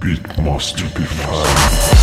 Beatmaster be found.